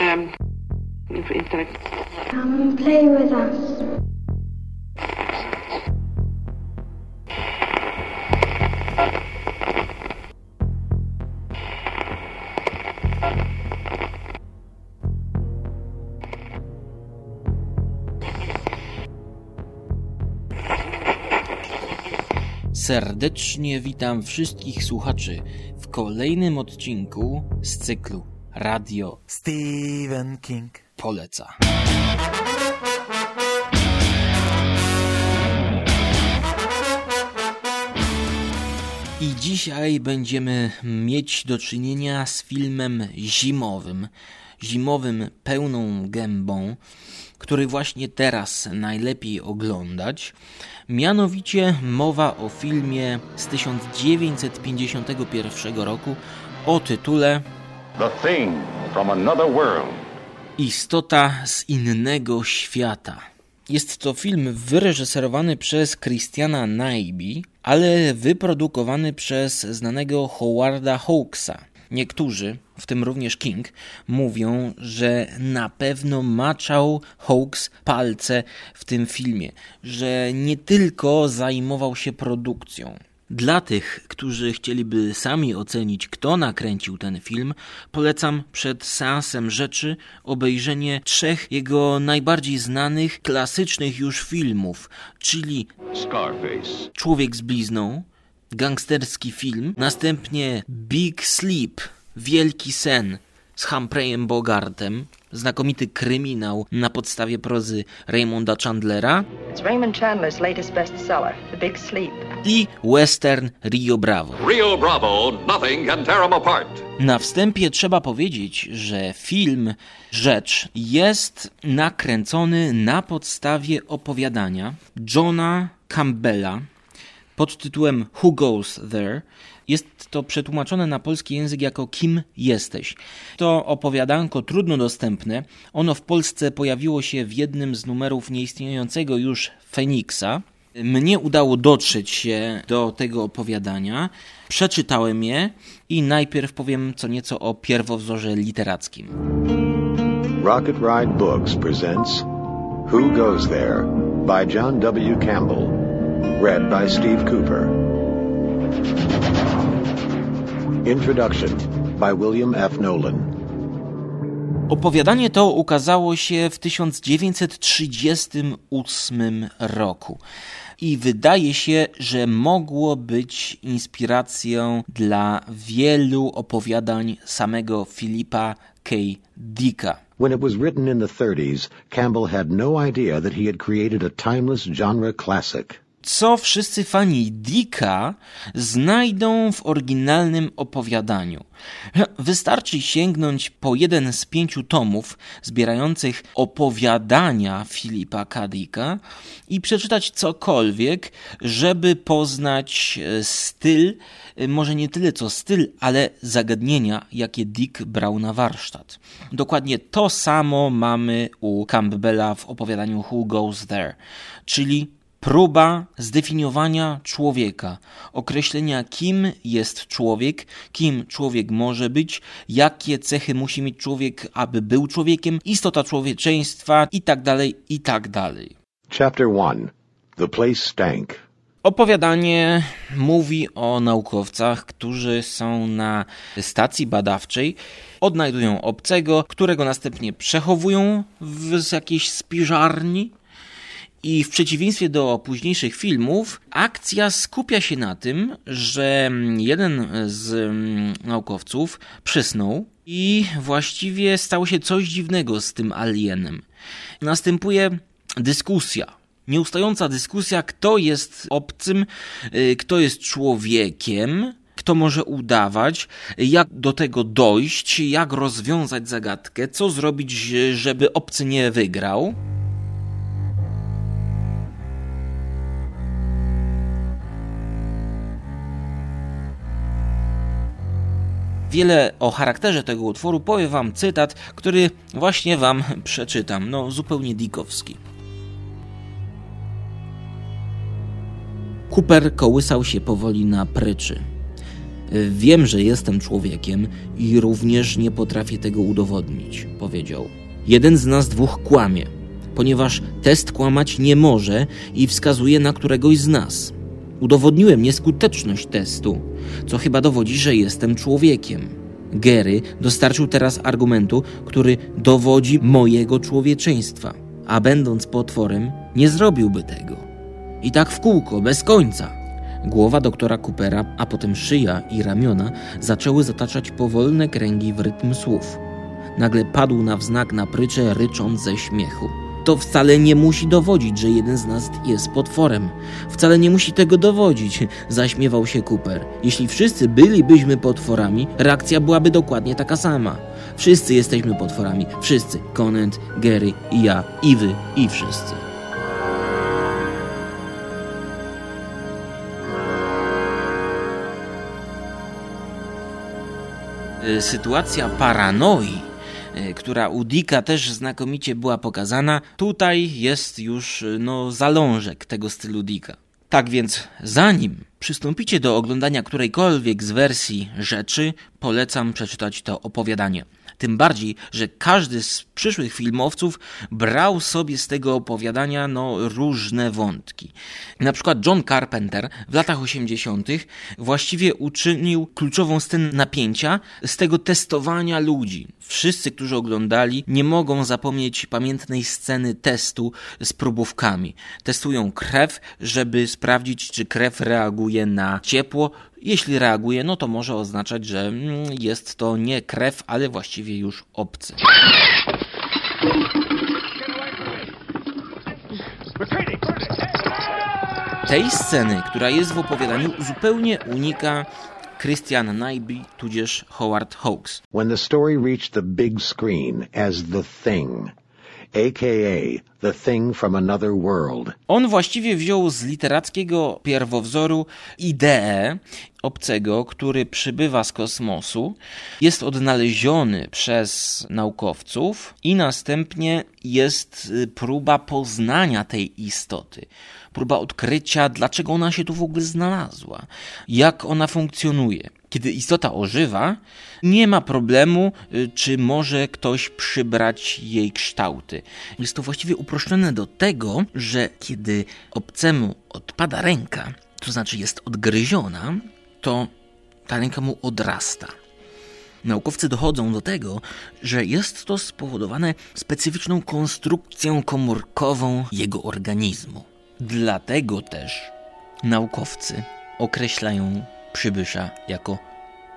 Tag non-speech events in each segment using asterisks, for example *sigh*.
Um, instead of Come and play with us. Serdecznie witam wszystkich słuchaczy w kolejnym odcinku z cyklu Radio Stephen King. Poleca. I dzisiaj będziemy mieć do czynienia z filmem zimowym, zimowym pełną gębą, który właśnie teraz najlepiej oglądać. Mianowicie mowa o filmie z 1951 roku o tytule The Thing from Another World. Istota z innego świata. Jest to film wyreżyserowany przez Christiana Nyby, ale wyprodukowany przez znanego Howarda Hawksa. Niektórzy, w tym również King, mówią, że na pewno maczał Hawks palce w tym filmie, że nie tylko zajmował się produkcją. Dla tych, którzy chcieliby sami ocenić, kto nakręcił ten film, polecam przed seansem rzeczy obejrzenie trzech jego najbardziej znanych, klasycznych już filmów, czyli Scarface. Człowiek z blizną, gangsterski film, następnie Big Sleep, Wielki Sen z Humphreyem Bogartem, znakomity kryminał na podstawie prozy Raymonda Chandlera It's Raymond Chandler's latest bestseller, The Big Sleep. i western Rio Bravo. Rio Bravo, nothing can tear 'em apart. Na wstępie trzeba powiedzieć, że film Rzecz jest nakręcony na podstawie opowiadania Johna Campbella pod tytułem Who Goes There. Jest to przetłumaczone na polski język jako Kim jesteś. To opowiadanko trudno dostępne. Ono w Polsce pojawiło się w jednym z numerów nieistniejącego już Feniksa. Mnie udało dotrzeć się do tego opowiadania. Przeczytałem je i najpierw powiem co nieco o pierwowzorze literackim. Rocket Ride Books presents Who Goes There by John W. Campbell. Read by Steve Cooper. Introduction by William F. Nolan. Opowiadanie to ukazało się w 1938 roku i wydaje się, że mogło być inspiracją dla wielu opowiadań samego Filipa K. Dicka. When it was written in the 30s, Campbell had no idea that he had created a timeless genre classic. Co wszyscy fani Dicka znajdą w oryginalnym opowiadaniu. Wystarczy sięgnąć po jeden z pięciu tomów zbierających opowiadania Filipa K. Dicka i przeczytać cokolwiek, żeby poznać e, styl, e, może nie tyle co styl, ale zagadnienia, jakie Dick brał na warsztat. Dokładnie to samo mamy u Campbella w opowiadaniu Who Goes There, czyli próba zdefiniowania człowieka, określenia kim jest człowiek, kim człowiek może być, jakie cechy musi mieć człowiek, aby był człowiekiem, istota człowieczeństwa itd., itd. Chapter 1 The Place Stank. Opowiadanie mówi o naukowcach, którzy są na stacji badawczej, odnajdują obcego, którego następnie przechowują w jakiejś spiżarni. I w przeciwieństwie do późniejszych filmów, akcja skupia się na tym, że jeden z mm, naukowców przysnął i właściwie stało się coś dziwnego z tym alienem. Następuje dyskusja Nieustająca dyskusja, kto jest obcym, y, kto jest człowiekiem, kto może udawać, jak do tego dojść, jak rozwiązać zagadkę, co zrobić, żeby obcy nie wygrał. Wiele o charakterze tego utworu powie wam cytat, który właśnie wam *laughs* przeczytam, no zupełnie dikowski. Cooper kołysał się powoli na pryczy. Wiem, że jestem człowiekiem i również nie potrafię tego udowodnić, powiedział. Jeden z nas dwóch kłamie, ponieważ test kłamać nie może i wskazuje na któregoś z nas. Udowodniłem nieskuteczność testu, co chyba dowodzi, że jestem człowiekiem. Gary dostarczył teraz argumentu, który dowodzi mojego człowieczeństwa, a będąc potworem, nie zrobiłby tego. I tak w kółko, bez końca. Głowa doktora Coopera, a potem szyja i ramiona zaczęły zataczać powolne kręgi w rytm słów. Nagle padł na wznak na prycze, rycząc ze śmiechu. To wcale nie musi dowodzić, że jeden z nas jest potworem. Wcale nie musi tego dowodzić, *laughs* zaśmiewał się Cooper. Jeśli wszyscy bylibyśmy potworami, reakcja byłaby dokładnie taka sama. Wszyscy jesteśmy potworami. Wszyscy. Conant, Gary i ja, i wy, i wszyscy. Y, sytuacja paranoi, która u Dicka też znakomicie była pokazana, tutaj jest już y, no, zalążek tego stylu Dicka. Tak więc, zanim przystąpicie do oglądania którejkolwiek z wersji rzeczy, polecam przeczytać to opowiadanie. Tym bardziej, że każdy z przyszłych filmowców brał sobie z tego opowiadania no, różne wątki. Na przykład John Carpenter w latach 80. właściwie uczynił kluczową scenę napięcia z tego testowania ludzi. Wszyscy, którzy oglądali, nie mogą zapomnieć pamiętnej sceny testu z próbówkami. Testują krew, żeby sprawdzić, czy krew reaguje na ciepło, jeśli reaguje, no to może oznaczać, że mm, jest to nie krew, ale właściwie już obcy. Tej sceny, która jest w opowiadaniu, zupełnie unika Christian Nyby tudzież Howard Hawks. When the story reached the big screen as The Thing, The Thing from Another World. On właściwie wziął z literackiego pierwowzoru ideę obcego, który przybywa z kosmosu, jest odnaleziony przez naukowców i następnie jest y, próba poznania tej istoty. Próba odkrycia, dlaczego ona się tu w ogóle znalazła, jak ona funkcjonuje. Kiedy istota ożywa, nie ma problemu, y, czy może ktoś przybrać jej kształty. Jest to właściwie uproszczone do tego, że kiedy obcemu odpada ręka, to znaczy jest odgryziona, to ta ręka mu odrasta. Naukowcy dochodzą do tego, że jest to spowodowane specyficzną konstrukcją komórkową jego organizmu. Dlatego też naukowcy określają przybysza jako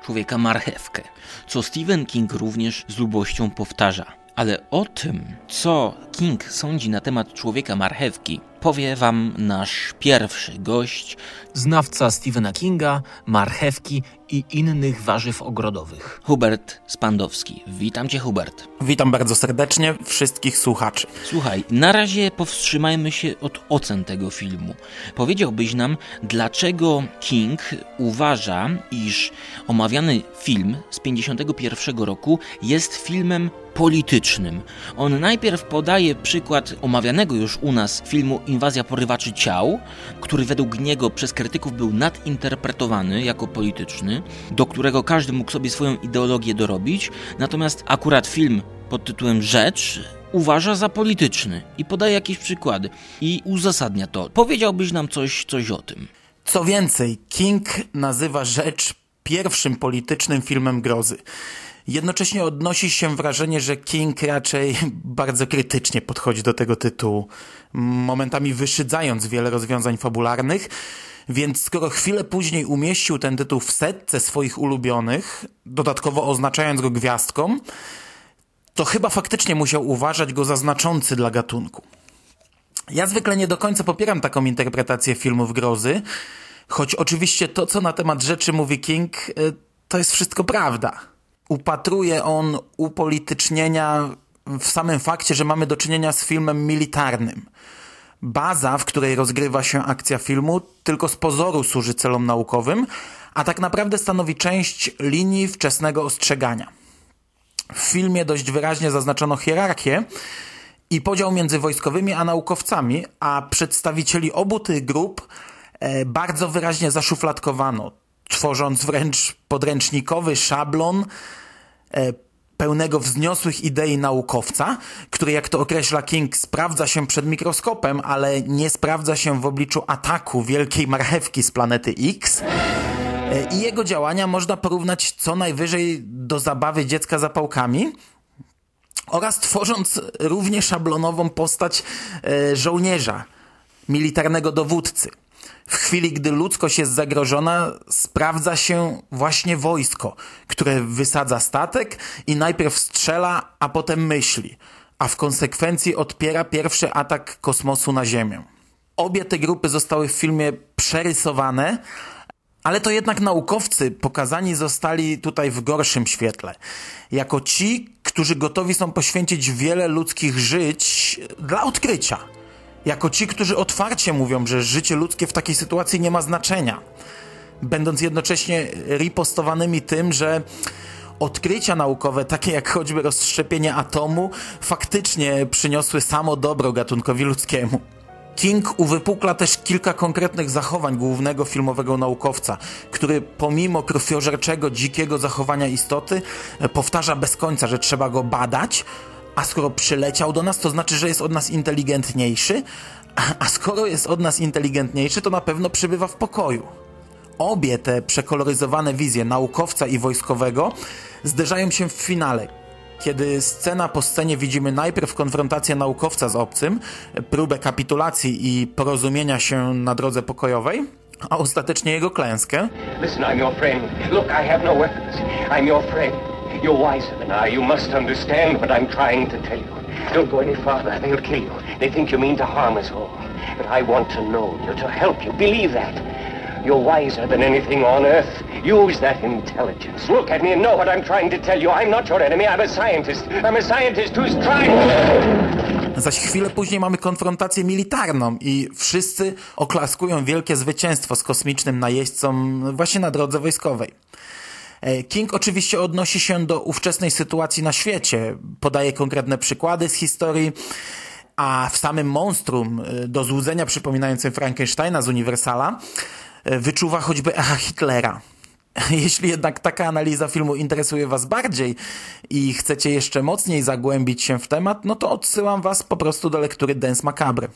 człowieka marchewkę, co Stephen King również z lubością powtarza. Ale o tym, co King sądzi na temat człowieka marchewki, powie wam nasz pierwszy gość, znawca Stephena Kinga, marchewki i innych warzyw ogrodowych. Hubert Spandowski. Witam cię, Hubert. Witam bardzo serdecznie wszystkich słuchaczy. Słuchaj, na razie powstrzymajmy się od ocen tego filmu. Powiedziałbyś nam, dlaczego King uważa, iż omawiany film z 51 roku jest filmem politycznym. On najpierw podaje przykład omawianego już u nas filmu Inwazja porywaczy ciał, który według niego przez krytyków był nadinterpretowany jako polityczny, do którego każdy mógł sobie swoją ideologię dorobić, natomiast akurat film pod tytułem Rzecz uważa za polityczny i podaje jakieś przykłady i uzasadnia to. Powiedziałbyś nam coś, coś o tym. Co więcej, King nazywa Rzecz pierwszym politycznym filmem grozy. Jednocześnie odnosi się wrażenie, że King raczej *laughs* bardzo krytycznie podchodzi do tego tytułu, momentami wyszydzając wiele rozwiązań fabularnych, więc skoro chwilę później umieścił ten tytuł w setce swoich ulubionych, dodatkowo oznaczając go gwiazdką, to chyba faktycznie musiał uważać go za znaczący dla gatunku. Ja zwykle nie do końca popieram taką interpretację filmów grozy, choć oczywiście to, co na temat rzeczy mówi King, e, to jest wszystko prawda upatruje on upolitycznienia w samym fakcie, że mamy do czynienia z filmem militarnym. Baza, w której rozgrywa się akcja filmu, tylko z pozoru służy celom naukowym, a tak naprawdę stanowi część linii wczesnego ostrzegania. W filmie dość wyraźnie zaznaczono hierarchię i podział między wojskowymi a naukowcami, a przedstawicieli obu tych grup e, bardzo wyraźnie zaszufladkowano tworząc wręcz podręcznikowy szablon e, pełnego wzniosłych idei naukowca, który, jak to określa King, sprawdza się przed mikroskopem, ale nie sprawdza się w obliczu ataku wielkiej marchewki z planety X. E, I jego działania można porównać co najwyżej do zabawy dziecka zapałkami, oraz tworząc równie szablonową postać e, żołnierza, militarnego dowódcy. W chwili, gdy ludzkość jest zagrożona, sprawdza się właśnie wojsko, które wysadza statek i najpierw strzela, a potem myśli, a w konsekwencji odpiera pierwszy atak kosmosu na Ziemię. Obie te grupy zostały w filmie przerysowane, ale to jednak naukowcy pokazani zostali tutaj w gorszym świetle. Jako ci, którzy gotowi są poświęcić wiele ludzkich żyć dla odkrycia. Jako ci, którzy otwarcie mówią, że życie ludzkie w takiej sytuacji nie ma znaczenia. Będąc jednocześnie ripostowanymi tym, że odkrycia naukowe, takie jak choćby rozszczepienie atomu, faktycznie przyniosły samo dobro gatunkowi ludzkiemu. King uwypukla też kilka konkretnych zachowań głównego filmowego naukowca, który pomimo krwiożerczego, dzikiego zachowania istoty powtarza bez końca, że trzeba go badać, a skoro przyleciał do nas, to znaczy, że jest od nas inteligentniejszy, a skoro jest od nas inteligentniejszy, to na pewno przybywa w pokoju. Obie te przekoloryzowane wizje naukowca i wojskowego zderzają się w finale, kiedy scena po scenie widzimy najpierw konfrontację naukowca z obcym, próbę kapitulacji i porozumienia się na drodze pokojowej, a ostatecznie jego klęskę. Listen, I'm your friend. Look, I have no weapons. I'm your friend. You're wiser than I. You must understand what I'm trying to tell you. Don't go any farther. They'll kill you. They think you mean to harm us all. But I want to know you, to help you. Believe that. You're wiser than anything on earth. Use that intelligence. Look at me and know what I'm trying to tell you. I'm not your enemy. I'm a scientist. I'm a scientist who's trying. Zaś chwilę później mamy konfrontację militarną i wszyscy oklaskują wielkie zwycięstwo z kosmicznym najeźdźcą właśnie na drodze wojskowej. E, King oczywiście odnosi się do ówczesnej sytuacji na świecie, podaje konkretne przykłady z historii, a w samym monstrum e, do złudzenia przypominającym Frankensteina z Uniwersala e, wyczuwa choćby echa Hitlera. *laughs* Jeśli jednak taka analiza filmu interesuje Was bardziej i chcecie jeszcze mocniej zagłębić się w temat, no to odsyłam Was po prostu do lektury Dance Macabre.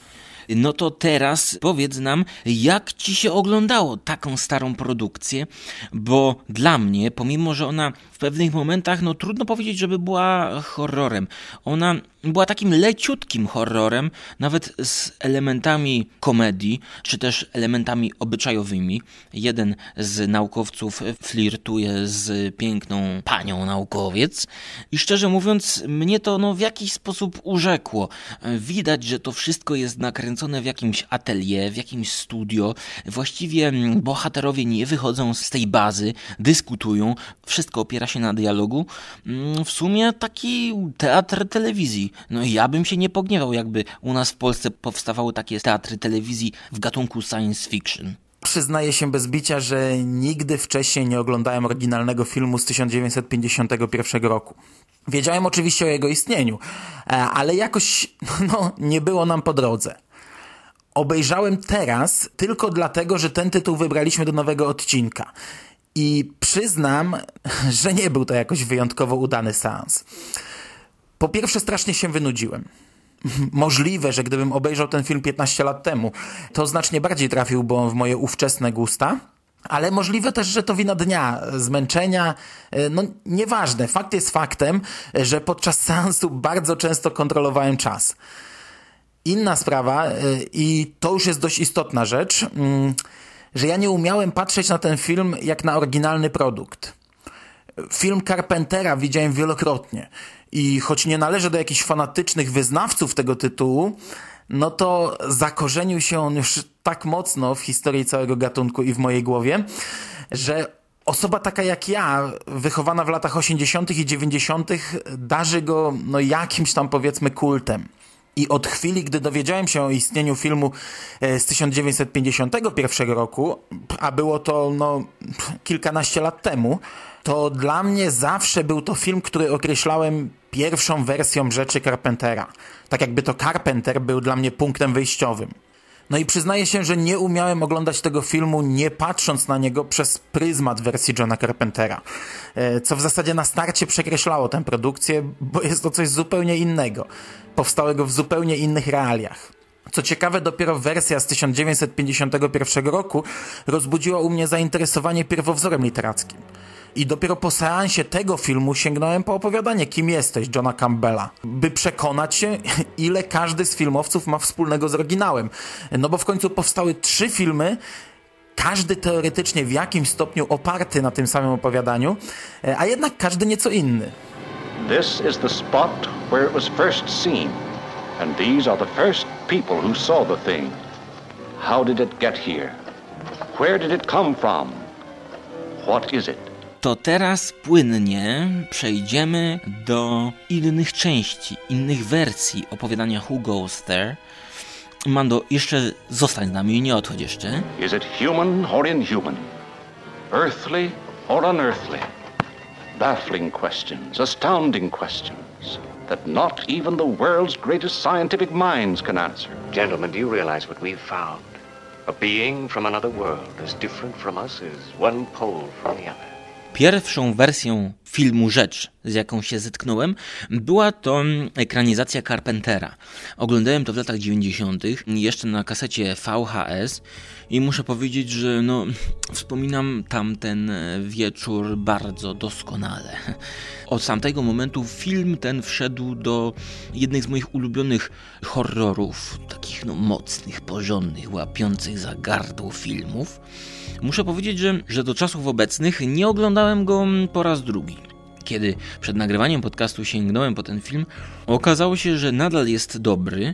No to teraz powiedz nam, jak ci się oglądało taką starą produkcję, bo dla mnie, pomimo że ona w pewnych momentach, no trudno powiedzieć, żeby była horrorem, ona była takim leciutkim horrorem, nawet z elementami komedii, czy też elementami obyczajowymi. Jeden z naukowców flirtuje z piękną panią naukowiec i szczerze mówiąc, mnie to no, w jakiś sposób urzekło. Widać, że to wszystko jest nakręcone w jakimś atelier, w jakimś studio. Właściwie bohaterowie nie wychodzą z tej bazy, dyskutują, wszystko opiera się na dialogu. W sumie taki teatr telewizji no ja bym się nie pogniewał, jakby u nas w Polsce powstawały takie teatry telewizji w gatunku science fiction. Przyznaję się bez bicia, że nigdy wcześniej nie oglądałem oryginalnego filmu z 1951 roku. Wiedziałem oczywiście o jego istnieniu, e, ale jakoś *laughs* no, nie było nam po drodze. Obejrzałem teraz tylko dlatego, że ten tytuł wybraliśmy do nowego odcinka. I przyznam, *laughs* że nie był to jakoś wyjątkowo udany seans. Po pierwsze, strasznie się wynudziłem. *laughs* Możliwe, że gdybym obejrzał ten film 15 lat temu, to znacznie bardziej trafiłby on w moje ówczesne gusta. Ale możliwe też, że to wina dnia, zmęczenia. E, no nieważne. Fakt jest faktem, że podczas *laughs* seansu bardzo często kontrolowałem czas. Inna sprawa, e, i to już jest dość istotna rzecz, mm, że ja nie umiałem patrzeć na ten film jak na oryginalny produkt. Film Carpentera widziałem wielokrotnie i choć nie należy do jakichś fanatycznych wyznawców tego tytułu, no to zakorzenił się on już tak mocno w historii całego gatunku i w mojej głowie, że osoba taka jak ja, wychowana w latach 80. i 90., darzy go no, jakimś tam powiedzmy kultem. I od chwili, gdy dowiedziałem się o istnieniu filmu e, z 1951 roku, a było to no, kilkanaście lat temu, to dla mnie zawsze był to film, który określałem pierwszą wersją rzeczy Carpentera. Tak jakby to Carpenter był dla mnie punktem wyjściowym. No i przyznaję się, że nie umiałem oglądać tego filmu nie patrząc na niego przez pryzmat wersji Johna Carpentera, e, co w zasadzie na starcie przekreślało tę produkcję, bo jest to coś zupełnie innego, powstałego w zupełnie innych realiach. Co ciekawe, dopiero wersja z 1951 roku rozbudziła u mnie zainteresowanie pierwowzorem literackim. I dopiero po seansie tego filmu sięgnąłem po opowiadanie Kim jesteś Johna Campbella, by przekonać się, *laughs* ile każdy z filmowców ma wspólnego z oryginałem. No bo w końcu powstały trzy filmy, każdy teoretycznie w jakimś stopniu oparty na tym samym opowiadaniu, a jednak każdy nieco inny. This is the spot where it was first seen, and these are the first people who saw the thing. How did it get here? Where did it come from? What is it? To teraz płynnie przejdziemy do innych części, innych wersji opowiadania Who Goes There. Mando, jeszcze zostań z nami, nie odchodź jeszcze. Is it human or inhuman? Earthly or unearthly? Baffling questions, astounding questions that not even the world's greatest scientific minds can answer. Gentlemen, do you realize what we've found? A being from another world, as different from us as one pole from the other. Pierwszą wersją filmu Rzecz, z jaką się zetknąłem, była to ekranizacja Carpentera. Oglądałem to w latach 90., jeszcze na kasecie VHS i muszę powiedzieć, że no, *laughs* wspominam tamten wieczór bardzo doskonale. *laughs* Od tamtego momentu film ten wszedł do jednych z moich ulubionych horrorów, takich no mocnych, porządnych, łapiących za gardło filmów. Muszę powiedzieć, że, że do czasów obecnych nie oglądałem go po raz drugi. Kiedy przed nagrywaniem podcastu sięgnąłem po ten film, okazało się, że nadal jest dobry,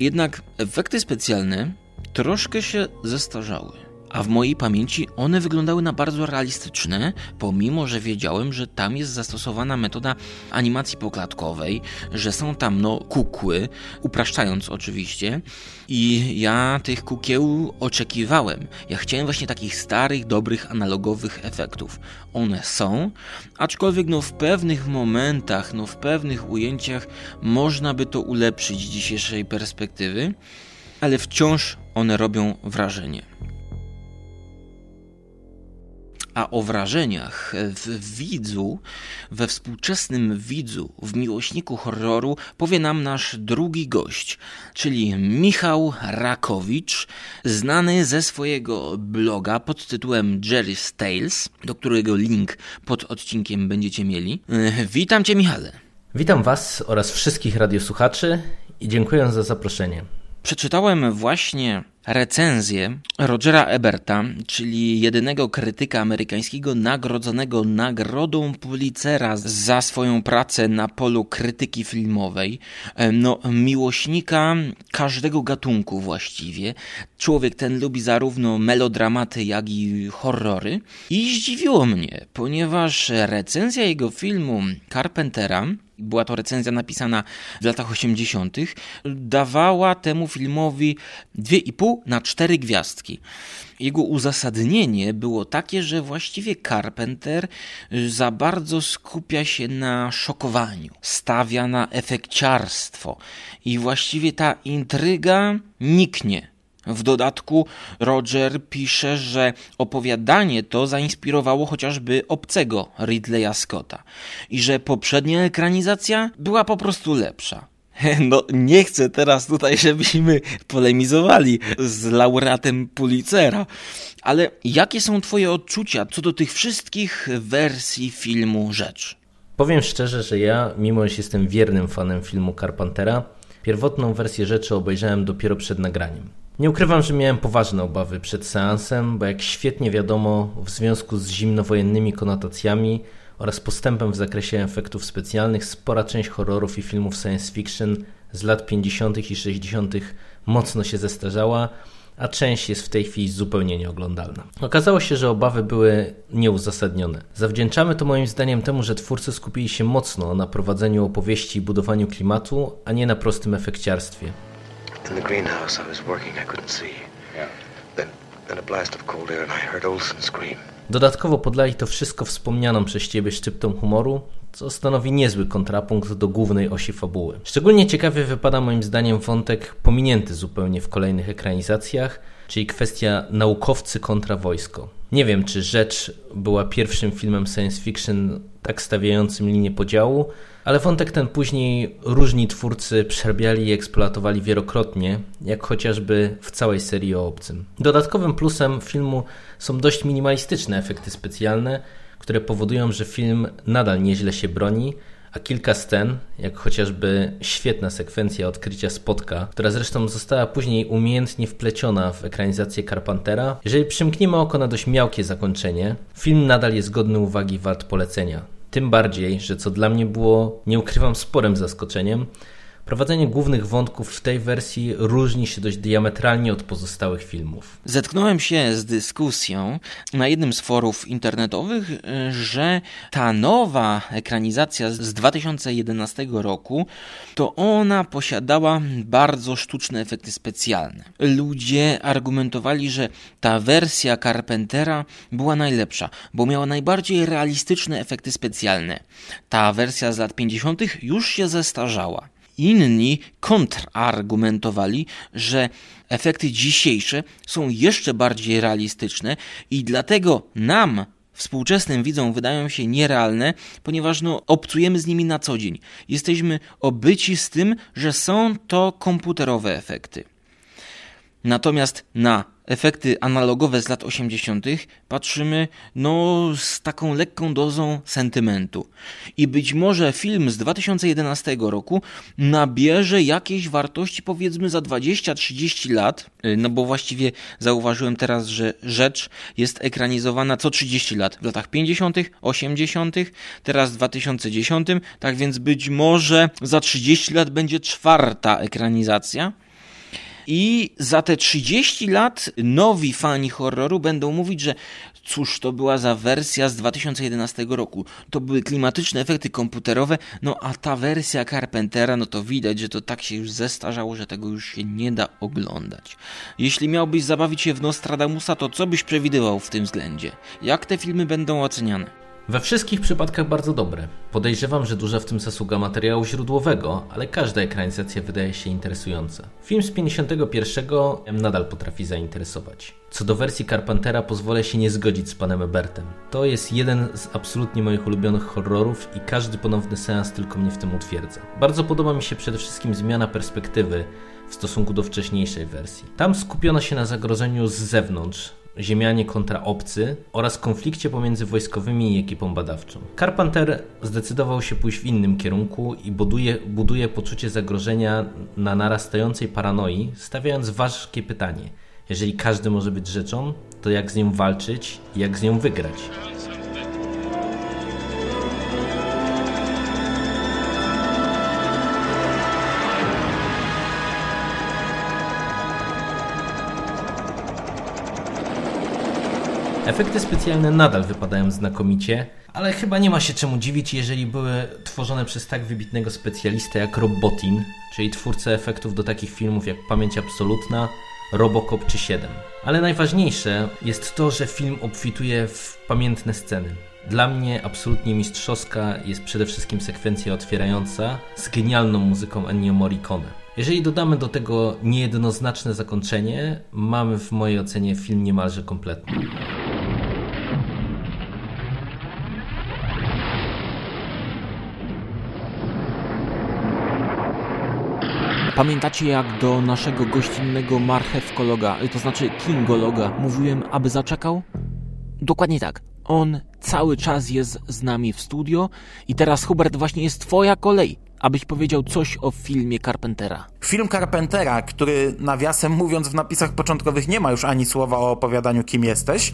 jednak efekty specjalne troszkę się zestarzały. A w mojej pamięci one wyglądały na bardzo realistyczne, pomimo że wiedziałem, że tam jest zastosowana metoda animacji poklatkowej, że są tam no kukły, upraszczając oczywiście. I ja tych kukieł oczekiwałem. Ja chciałem właśnie takich starych, dobrych, analogowych efektów. One są, aczkolwiek no w pewnych momentach, no w pewnych ujęciach można by to ulepszyć z dzisiejszej perspektywy, ale wciąż one robią wrażenie. A o wrażeniach w widzu, we współczesnym widzu, w miłośniku horroru powie nam nasz drugi gość, czyli Michał Rakowicz, znany ze swojego bloga pod tytułem Jerry's Tales, do którego link pod odcinkiem będziecie mieli. *laughs* Witam Cię Michale. Witam Was oraz wszystkich radiosłuchaczy i dziękuję za zaproszenie. Przeczytałem właśnie recenzję Rogera Eberta, czyli jedynego krytyka amerykańskiego nagrodzonego nagrodą Pulitzera za swoją pracę na polu krytyki filmowej. No, miłośnika każdego gatunku właściwie. Człowiek ten lubi zarówno melodramaty, jak i horrory. I zdziwiło mnie, ponieważ recenzja jego filmu Carpentera była to recenzja napisana w latach 80., dawała temu filmowi 2,5 na 4 gwiazdki. Jego uzasadnienie było takie, że właściwie Carpenter za bardzo skupia się na szokowaniu, stawia na efekciarstwo i właściwie ta intryga niknie. W dodatku Roger pisze, że opowiadanie to zainspirowało chociażby obcego Ridleya Scotta i że poprzednia ekranizacja była po prostu lepsza. *laughs* No, nie chcę teraz tutaj, żebyśmy polemizowali z laureatem Pulitzera, ale jakie są Twoje odczucia co do tych wszystkich wersji filmu Rzecz? Powiem szczerze, że ja, mimo że jestem wiernym fanem filmu Carpentera, pierwotną wersję rzeczy obejrzałem dopiero przed nagraniem. Nie ukrywam, że miałem poważne obawy przed seansem, bo jak świetnie wiadomo, w związku z zimnowojennymi konotacjami oraz postępem w zakresie efektów specjalnych, spora część horrorów i filmów science fiction z lat 50. i 60. mocno się zestarzała, a część jest w tej chwili zupełnie nieoglądalna. Okazało się, że obawy były nieuzasadnione. Zawdzięczamy to moim zdaniem temu, że twórcy skupili się mocno na prowadzeniu opowieści i budowaniu klimatu, a nie na prostym efekciarstwie. In the greenhouse I was working, I couldn't see. Yeah. Then, then a blast of cold air and I heard Olson scream. Dodatkowo podlali to wszystko wspomnianą przez ciebie szczyptą humoru, co stanowi niezły kontrapunkt do głównej osi fabuły. Szczególnie ciekawie wypada moim zdaniem wątek pominięty zupełnie w kolejnych ekranizacjach, czyli kwestia naukowcy kontra wojsko. Nie wiem, czy Rzecz była pierwszym filmem science fiction tak stawiającym linię podziału, ale wątek ten później różni twórcy przerabiali i eksploatowali wielokrotnie, jak chociażby w całej serii o obcym. Dodatkowym plusem filmu są dość minimalistyczne efekty specjalne, które powodują, że film nadal nieźle się broni, a kilka scen, jak chociażby świetna sekwencja odkrycia spotka, która zresztą została później umiejętnie wpleciona w ekranizację Carpentera. Jeżeli przymkniemy oko na dość miałkie zakończenie, film nadal jest godny uwagi wart polecenia. Tym bardziej, że co dla mnie było, nie ukrywam, sporym zaskoczeniem, Prowadzenie głównych wątków w tej wersji różni się dość diametralnie od pozostałych filmów. Zetknąłem się z dyskusją na jednym z forów internetowych, że ta nowa ekranizacja z 2011 roku to ona posiadała bardzo sztuczne efekty specjalne. Ludzie argumentowali, że ta wersja Carpentera była najlepsza, bo miała najbardziej realistyczne efekty specjalne. Ta wersja z lat 50. już się zestarzała. Inni kontrargumentowali, że efekty dzisiejsze są jeszcze bardziej realistyczne i dlatego nam, współczesnym widzom, wydają się nierealne, ponieważ no, obcujemy z nimi na co dzień. Jesteśmy obyci z tym, że są to komputerowe efekty. Natomiast na efekty analogowe z lat 80. patrzymy no z taką lekką dozą sentymentu. I być może film z 2011 roku nabierze jakiejś wartości powiedzmy za 20-30 lat, y, no bo właściwie zauważyłem teraz, że rzecz jest ekranizowana co 30 lat, w latach 50., 80., teraz w 2010, tak więc być może za 30 lat będzie czwarta ekranizacja. I za te 30 lat nowi fani horroru będą mówić, że cóż to była za wersja z 2011 roku. To były klimatyczne efekty komputerowe, no a ta wersja Carpentera, no to widać, że to tak się już zestarzało, że tego już się nie da oglądać. Jeśli miałbyś zabawić się w Nostradamusa, to co byś przewidywał w tym względzie? Jak te filmy będą oceniane? We wszystkich przypadkach bardzo dobre. Podejrzewam, że duża w tym zasługa materiału źródłowego, ale każda ekranizacja wydaje się interesująca. Film z 51 nadal potrafi zainteresować. Co do wersji Carpentera pozwolę się nie zgodzić z panem Ebertem. To jest jeden z absolutnie moich ulubionych horrorów i każdy ponowny seans tylko mnie w tym utwierdza. Bardzo podoba mi się przede wszystkim zmiana perspektywy w stosunku do wcześniejszej wersji. Tam skupiono się na zagrożeniu z zewnątrz, Ziemianie kontra obcy oraz konflikcie pomiędzy wojskowymi i ekipą badawczą. Carpenter zdecydował się pójść w innym kierunku i buduje, buduje poczucie zagrożenia na narastającej paranoi, stawiając ważkie pytanie: jeżeli każdy może być rzeczą, to jak z nią walczyć i jak z nią wygrać? Efekty specjalne nadal wypadają znakomicie, ale chyba nie ma się czemu dziwić, jeżeli były tworzone przez tak wybitnego specjalistę jak Rob Bottin, czyli twórcę efektów do takich filmów jak Pamięć Absolutna, Robocop czy 7. Ale najważniejsze jest to, że film obfituje w pamiętne sceny. Dla mnie absolutnie mistrzowska jest przede wszystkim sekwencja otwierająca z genialną muzyką Ennio Morricone. Jeżeli dodamy do tego niejednoznaczne zakończenie, mamy w mojej ocenie film niemalże kompletny. Pamiętacie jak do naszego gościnnego marchewkologa, to znaczy kingologa, mówiłem, aby zaczekał? Dokładnie tak. On cały czas jest z nami w studio i teraz Hubert właśnie jest twoja kolej, abyś powiedział coś o filmie Carpentera. Film Carpentera, który nawiasem mówiąc w napisach początkowych nie ma już ani słowa o opowiadaniu kim jesteś,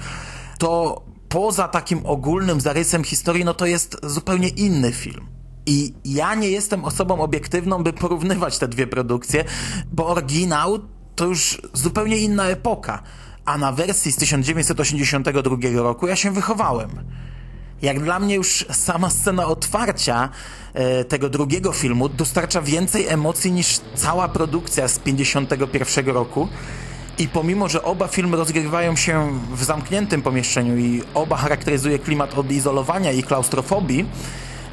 to poza takim ogólnym zarysem historii, no to jest zupełnie inny film. I ja nie jestem osobą obiektywną, by porównywać te dwie produkcje, bo oryginał to już zupełnie inna epoka, a na wersji z 1982 roku ja się wychowałem. Jak dla mnie już sama scena otwarcia e, tego drugiego filmu dostarcza więcej emocji niż cała produkcja z 51 roku I pomimo, że oba filmy rozgrywają się w zamkniętym pomieszczeniu i oba charakteryzuje klimat odizolowania i klaustrofobii,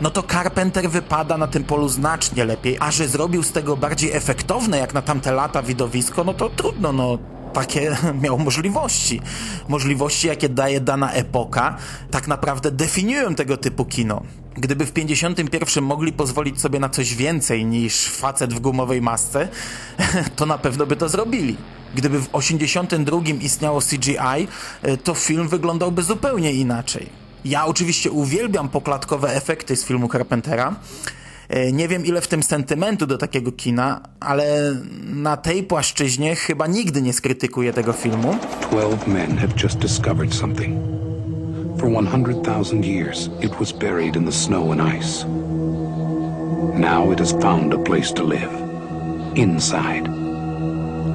no to Carpenter wypada na tym polu znacznie lepiej, a że zrobił z tego bardziej efektowne jak na tamte lata widowisko, no to trudno, no takie *laughs* miał możliwości. Możliwości, jakie daje dana epoka, tak naprawdę definiują tego typu kino. Gdyby w 51 mogli pozwolić sobie na coś więcej niż facet w gumowej masce, *laughs* to na pewno by to zrobili. Gdyby w 82 istniało CGI, to film wyglądałby zupełnie inaczej. Ja oczywiście uwielbiam poklatkowe efekty z filmu Carpentera. E, nie wiem ile w tym sentymentu do takiego kina, ale na tej płaszczyźnie chyba nigdy nie skrytykuję tego filmu. Twelve men have just discovered something. For 100,000 years it was buried in the snow and ice. Now it has found a place to live. Inside.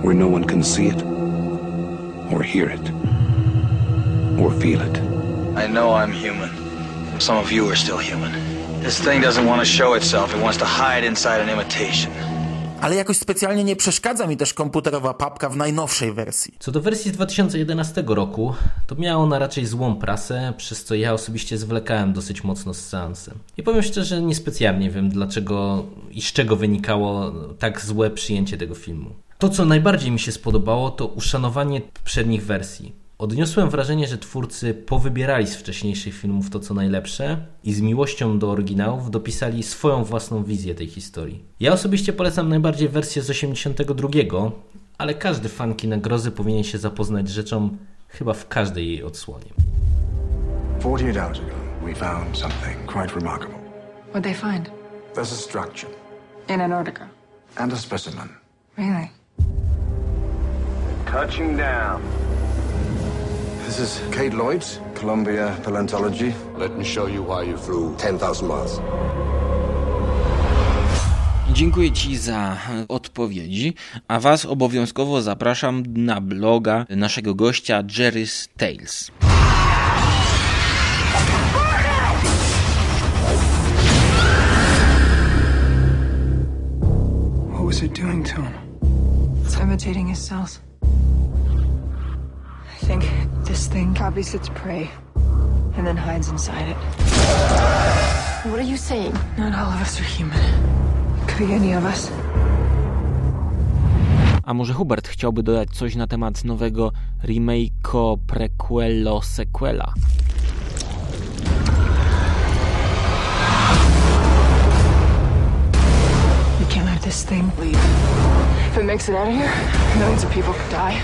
Where no one can see it, or hear it, or feel it. I know I'm human. Some of you are still human. This thing doesn't want to show itself. It wants to hide inside an imitation. Ale jakoś specjalnie nie przeszkadza mi też komputerowa papka w najnowszej wersji. Co do wersji z 2011 roku, to miała ona raczej złą prasę, przez co ja osobiście zwlekałem dosyć mocno z seansem. I powiem szczerze, niespecjalnie wiem dlaczego i z czego wynikało tak złe przyjęcie tego filmu. To, co najbardziej mi się spodobało, to uszanowanie przednich wersji. Odniosłem wrażenie, że twórcy powybierali z wcześniejszych filmów to co najlepsze i z miłością do oryginałów dopisali swoją własną wizję tej historii. Ja osobiście polecam najbardziej wersję z 82, ale każdy fan kina grozy powinien się zapoznać z rzeczą chyba w każdej jej odsłonie. 48 hours ago, we found something quite remarkable. What'd they find? There's a structure In Antarctica. and a specimen. Really? Touching down. This is Kate Lloyd's, Columbia Paleontology. Let me show you why you flew 10,000 miles. Dziękuję Ci za odpowiedzi, a Was obowiązkowo zapraszam na bloga naszego gościa Jerry's Tales. What was it doing to him? It's imitating his cells. I think this thing copies its prey and then hides inside it. What are you saying? Not all of us are human. Could be any of us. A może Hubert chciałby dodać coś na temat nowego remake'o, prequelo, sequela? We can't let this thing leave. If it makes it out of here, millions of people could die.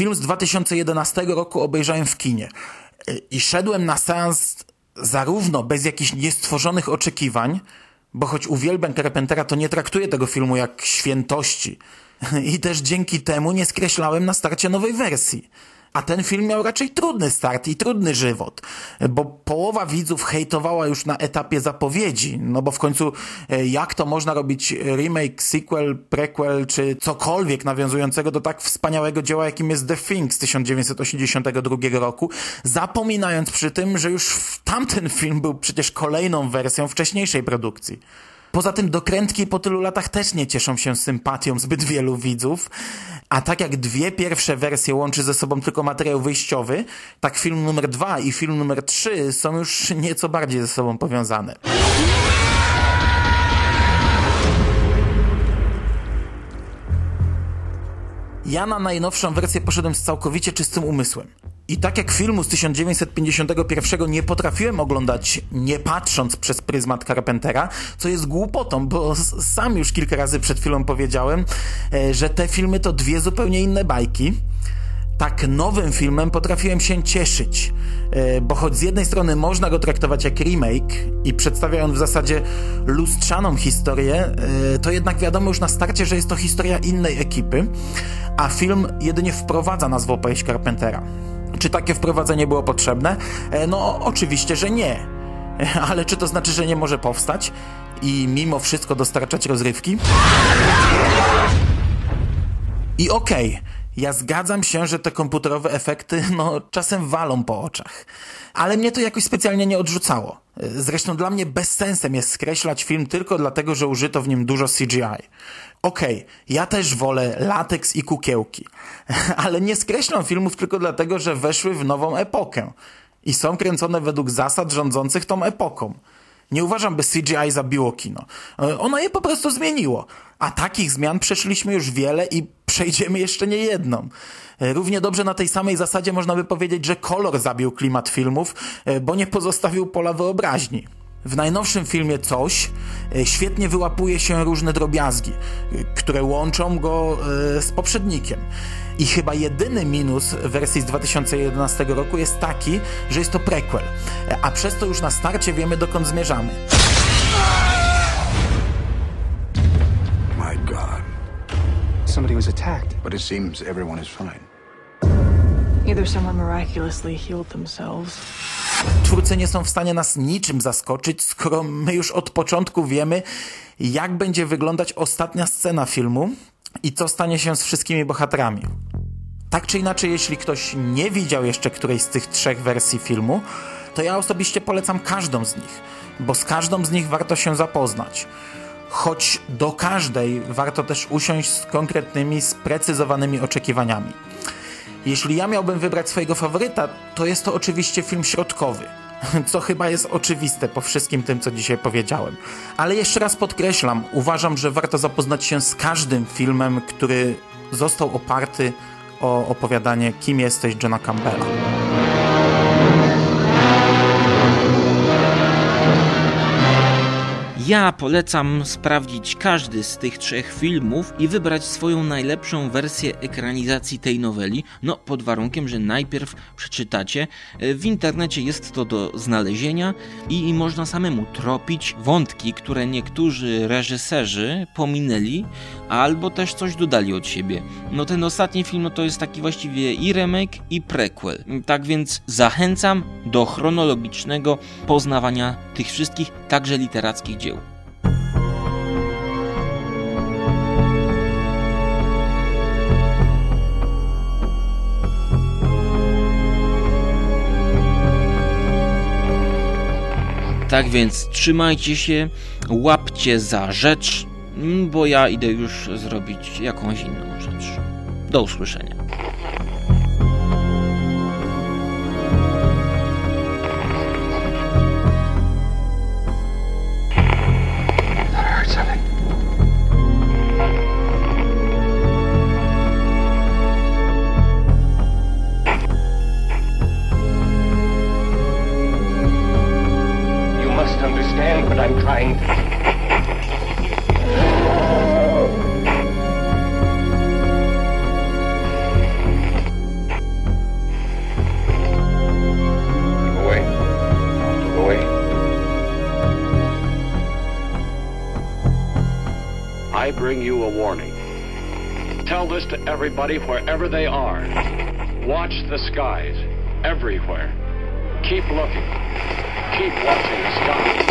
Film z 2011 roku obejrzałem w kinie i szedłem na seans zarówno bez jakichś niestworzonych oczekiwań, bo choć uwielbiam Carpentera, to nie traktuję tego filmu jak świętości. *laughs* I też dzięki temu nie skreślałem na starcie nowej wersji. A ten film miał raczej trudny start i trudny żywot, bo połowa widzów hejtowała już na etapie zapowiedzi, no bo w końcu e, jak to można robić remake, sequel, prequel czy cokolwiek nawiązującego do tak wspaniałego dzieła, jakim jest The Thing z 1982 roku, zapominając przy tym, że już tamten film był przecież kolejną wersją wcześniejszej produkcji. Poza tym dokrętki po tylu latach też nie cieszą się sympatią zbyt wielu widzów, a tak jak dwie pierwsze wersje łączy ze sobą tylko materiał wyjściowy, tak film numer dwa i film numer trzy są już nieco bardziej ze sobą powiązane. Ja na najnowszą wersję poszedłem z całkowicie czystym umysłem. I tak jak filmu z 1951 nie potrafiłem oglądać nie patrząc przez pryzmat Carpentera, co jest głupotą, bo sam już kilka razy przed chwilą powiedziałem, e, że te filmy to dwie zupełnie inne bajki. Tak nowym filmem potrafiłem się cieszyć, e, bo choć z jednej strony można go traktować jak remake i przedstawia on w zasadzie lustrzaną historię, e, to jednak wiadomo już na starcie, że jest to historia innej ekipy, a film jedynie wprowadza nas w opowieść Carpentera. Czy takie wprowadzenie było potrzebne? No, oczywiście, że nie. Ale czy to znaczy, że nie może powstać i mimo wszystko dostarczać rozrywki? I okej, okay, Ja zgadzam się, że te komputerowe efekty, no, czasem walą po oczach. Ale mnie to jakoś specjalnie nie odrzucało. Zresztą dla mnie bezsensem jest skreślać film tylko dlatego, że użyto w nim dużo CGI. Okej, okay, ja też wolę lateks i kukiełki, *laughs* ale nie skreślam filmów tylko dlatego, że weszły w nową epokę i są kręcone według zasad rządzących tą epoką. Nie uważam, by CGI zabiło kino. Ono je po prostu zmieniło. A takich zmian przeszliśmy już wiele i przejdziemy jeszcze nie jedną. Równie dobrze na tej samej zasadzie można by powiedzieć, że kolor zabił klimat filmów, bo nie pozostawił pola wyobraźni. W najnowszym filmie Coś e, świetnie wyłapuje się różne drobiazgi, e, które łączą go e, z poprzednikiem. I chyba jedyny minus wersji z 2011 roku jest taki, że jest to prequel, a przez to już na starcie wiemy dokąd zmierzamy. Somebody was attacked. But it seems everyone is fine. Either someone miraculously healed themselves. Twórcy nie są w stanie nas niczym zaskoczyć, skoro my już od początku wiemy, jak będzie wyglądać ostatnia scena filmu i co stanie się z wszystkimi bohaterami. Tak czy inaczej, jeśli ktoś nie widział jeszcze którejś z tych trzech wersji filmu, to ja osobiście polecam każdą z nich, bo z każdą z nich warto się zapoznać. Choć do każdej warto też usiąść z konkretnymi, sprecyzowanymi oczekiwaniami. Jeśli ja miałbym wybrać swojego faworyta, to jest to oczywiście film środkowy. *laughs* Co chyba jest oczywiste po wszystkim tym, co dzisiaj powiedziałem. Ale jeszcze raz podkreślam, uważam, że warto zapoznać się z każdym filmem, który został oparty o opowiadanie Kim jesteś Johna Campbella. Ja polecam sprawdzić każdy z tych trzech filmów i wybrać swoją najlepszą wersję ekranizacji tej noweli, no pod warunkiem, że najpierw przeczytacie. W internecie jest to do znalezienia i można samemu tropić wątki, które niektórzy reżyserzy pominęli, albo też coś dodali od siebie. No ten ostatni film no to jest taki właściwie i remake i prequel. Tak więc zachęcam do chronologicznego poznawania tych wszystkich, także literackich dzieł. Tak więc trzymajcie się, łapcie za rzecz, bo ja idę już zrobić jakąś inną rzecz. Do usłyszenia. Everybody wherever they are. Watch the skies everywhere. Keep looking. Keep watching the skies.